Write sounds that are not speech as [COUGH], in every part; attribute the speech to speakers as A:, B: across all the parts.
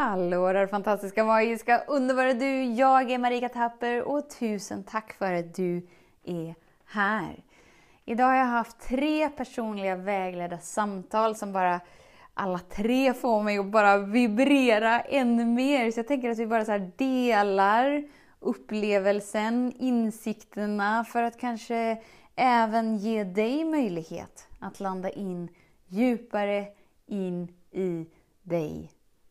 A: Hallå där fantastiska, magiska, underbara du! Jag är Marika Tapper och tusen tack för att du är här. Idag har jag haft tre personliga vägledda samtal som bara alla tre får mig att bara vibrera ännu mer. Så jag tänker att vi bara så delar upplevelsen, insikterna för att kanske även ge dig möjlighet att landa in djupare in i dig.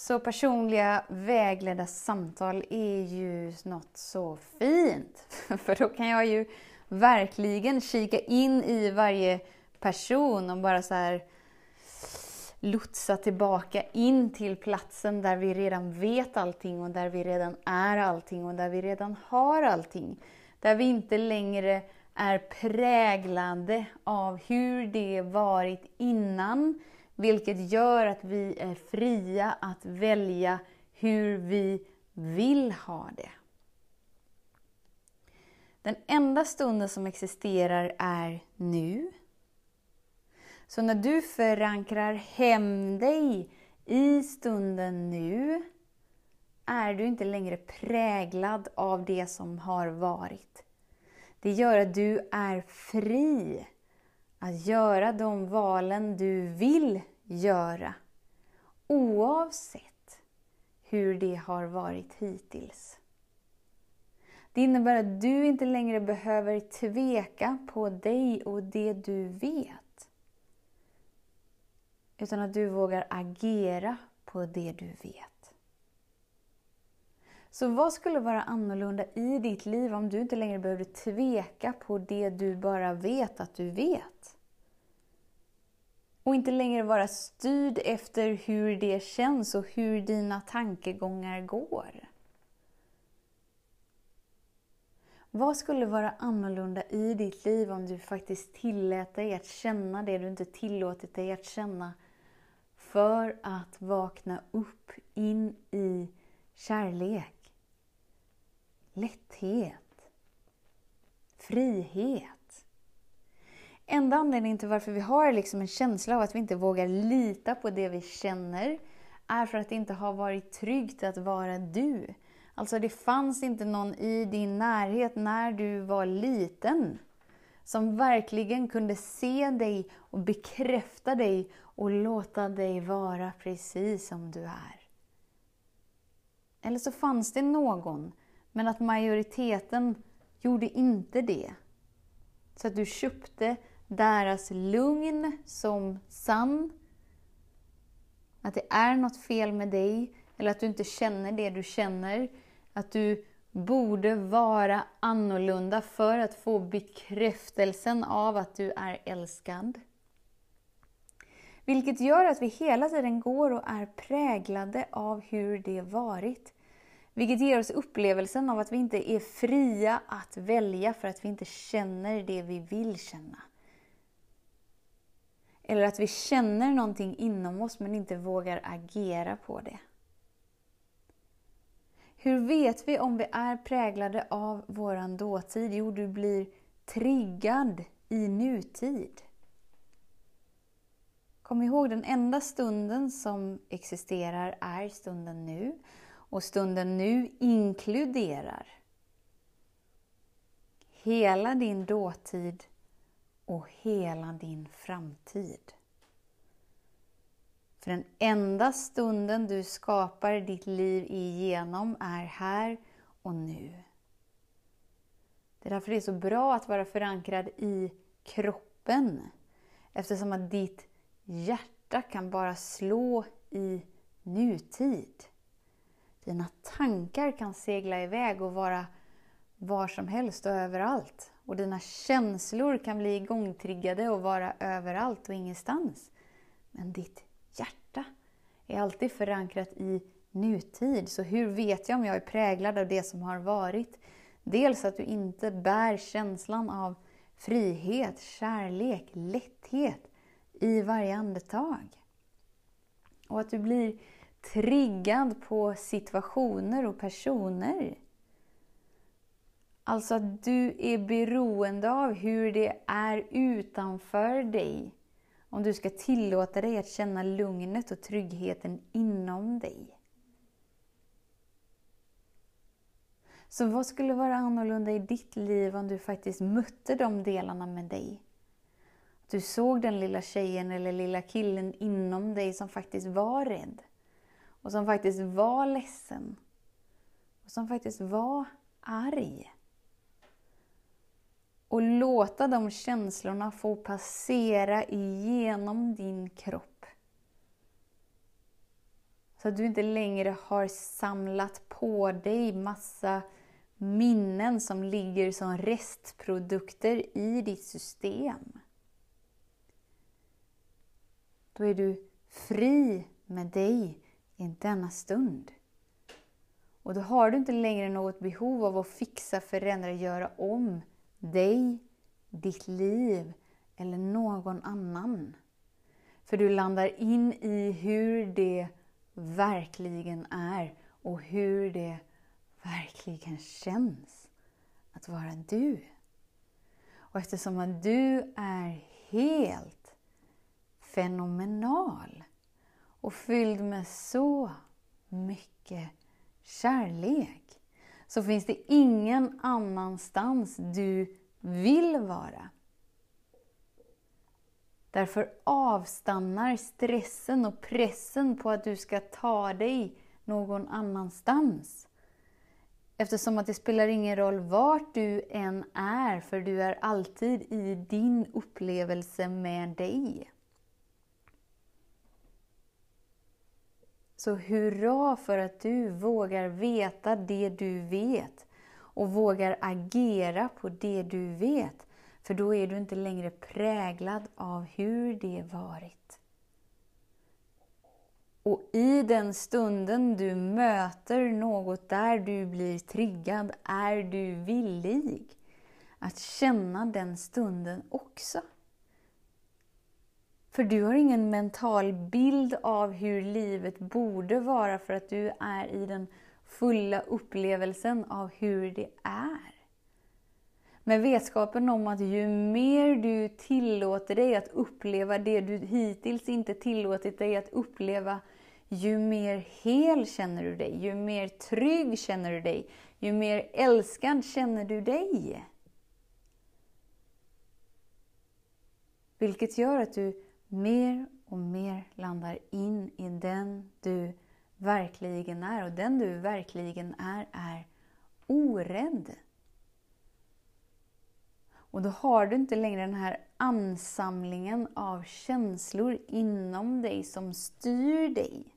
A: Så personliga vägledda samtal är ju något så fint. [LAUGHS] För då kan jag ju verkligen kika in i varje person och bara så här lotsa tillbaka in till platsen där vi redan vet allting och där vi redan är allting och där vi redan har allting. Där vi inte längre är präglade av hur det varit innan, vilket gör att vi är fria att välja hur vi vill ha det. Den enda stunden som existerar är nu. Så när du förankrar hem dig i stunden nu är du inte längre präglad av det som har varit. Det gör att du är fri att göra de valen du vill göra. Oavsett hur det har varit hittills. Det innebär att du inte längre behöver tveka på dig och det du vet. Utan att du vågar agera på det du vet. Så vad skulle vara annorlunda i ditt liv om du inte längre behövde tveka på det du bara vet att du vet? Och inte längre vara styrd efter hur det känns och hur dina tankegångar går. Vad skulle vara annorlunda i ditt liv om du faktiskt tillät dig att känna det du inte tillåtit dig att känna för att vakna upp in i kärlek, lätthet, frihet? Enda anledningen till varför vi har liksom en känsla av att vi inte vågar lita på det vi känner är för att det inte har varit tryggt att vara du. Alltså det fanns inte någon i din närhet när du var liten som verkligen kunde se dig och bekräfta dig och låta dig vara precis som du är. Eller så fanns det någon, men att majoriteten gjorde inte det. Så att du köpte deras lugn som sann. Att det är något fel med dig, eller att du inte känner det du känner. Att du borde vara annorlunda för att få bekräftelsen av att du är älskad. Vilket gör att vi hela tiden går och är präglade av hur det varit. Vilket ger oss upplevelsen av att vi inte är fria att välja för att vi inte känner det vi vill känna. Eller att vi känner någonting inom oss men inte vågar agera på det. Hur vet vi om vi är präglade av våran dåtid? Jo, du blir triggad i nutid. Kom ihåg, den enda stunden som existerar är stunden nu. Och stunden nu inkluderar hela din dåtid och hela din framtid. För den enda stunden du skapar ditt liv igenom är här och nu. Det är därför det är så bra att vara förankrad i kroppen. Eftersom att ditt hjärta kan bara slå i nutid. Dina tankar kan segla iväg och vara var som helst och överallt. Och dina känslor kan bli igångtriggade och vara överallt och ingenstans. Men ditt hjärta är alltid förankrat i nutid. Så hur vet jag om jag är präglad av det som har varit? Dels att du inte bär känslan av frihet, kärlek, lätthet i varje andetag. Och att du blir triggad på situationer och personer. Alltså att du är beroende av hur det är utanför dig. Om du ska tillåta dig att känna lugnet och tryggheten inom dig. Så vad skulle vara annorlunda i ditt liv om du faktiskt mötte de delarna med dig? Du såg den lilla tjejen eller lilla killen inom dig som faktiskt var rädd. Och som faktiskt var ledsen. Och som faktiskt var arg. Och låta de känslorna få passera igenom din kropp. Så att du inte längre har samlat på dig massa minnen som ligger som restprodukter i ditt system. Då är du fri med dig i denna stund. Och då har du inte längre något behov av att fixa, förändra, göra om dig, ditt liv eller någon annan. För du landar in i hur det verkligen är och hur det verkligen känns att vara du. Och eftersom att du är helt fenomenal och fylld med så mycket kärlek så finns det ingen annanstans du vill vara. Därför avstannar stressen och pressen på att du ska ta dig någon annanstans. Eftersom att det spelar ingen roll vart du än är, för du är alltid i din upplevelse med dig. Så hurra för att du vågar veta det du vet och vågar agera på det du vet. För då är du inte längre präglad av hur det varit. Och i den stunden du möter något där du blir triggad, är du villig att känna den stunden också. För du har ingen mental bild av hur livet borde vara för att du är i den fulla upplevelsen av hur det är. Med vetskapen om att ju mer du tillåter dig att uppleva det du hittills inte tillåtit dig att uppleva, ju mer hel känner du dig, ju mer trygg känner du dig, ju mer älskad känner du dig. Vilket gör att du mer och mer landar in i den du verkligen är. Och den du verkligen är, är orädd. Och då har du inte längre den här ansamlingen av känslor inom dig som styr dig.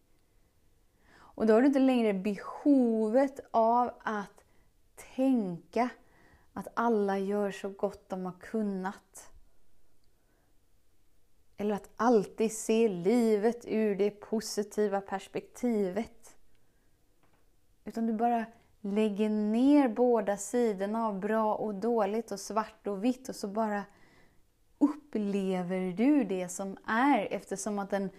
A: Och då har du inte längre behovet av att tänka att alla gör så gott de har kunnat. Eller att alltid se livet ur det positiva perspektivet. Utan du bara lägger ner båda sidorna av bra och dåligt och svart och vitt och så bara upplever du det som är eftersom att den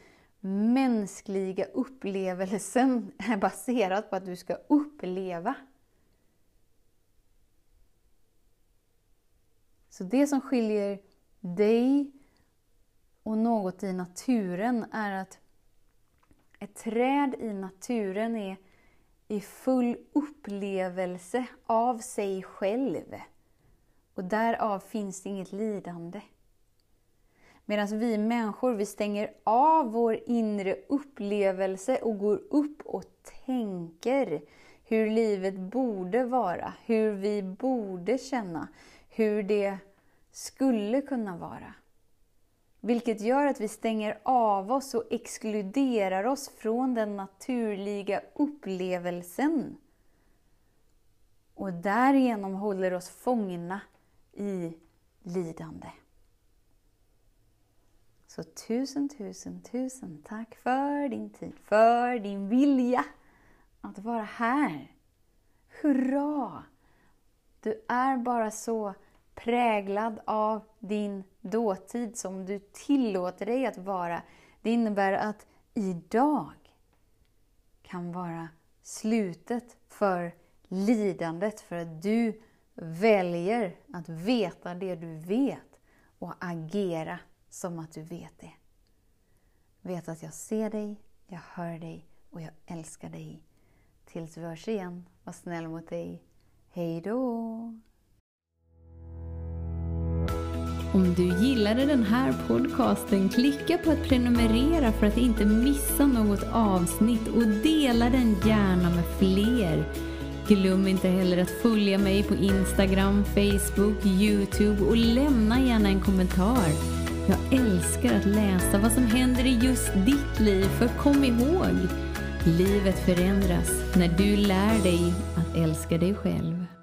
A: mänskliga upplevelsen [LAUGHS] är baserad på att du ska uppleva. Så det som skiljer dig och något i naturen är att ett träd i naturen är i full upplevelse av sig själv. Och därav finns det inget lidande. Medan vi människor, vi stänger av vår inre upplevelse och går upp och tänker hur livet borde vara, hur vi borde känna, hur det skulle kunna vara. Vilket gör att vi stänger av oss och exkluderar oss från den naturliga upplevelsen. Och därigenom håller oss fångna i lidande. Så tusen, tusen, tusen tack för din tid, för din vilja att vara här. Hurra! Du är bara så präglad av din dåtid som du tillåter dig att vara. Det innebär att idag kan vara slutet för lidandet, för att du väljer att veta det du vet och agera som att du vet det. Vet att jag ser dig, jag hör dig och jag älskar dig. Tills vi hörs igen, var snäll mot dig. Hej då!
B: Om du gillade den här podcasten, klicka på att prenumerera för att inte missa något avsnitt och dela den gärna med fler. Glöm inte heller att följa mig på Instagram, Facebook, Youtube och lämna gärna en kommentar. Jag älskar att läsa vad som händer i just ditt liv, för kom ihåg, livet förändras när du lär dig att älska dig själv.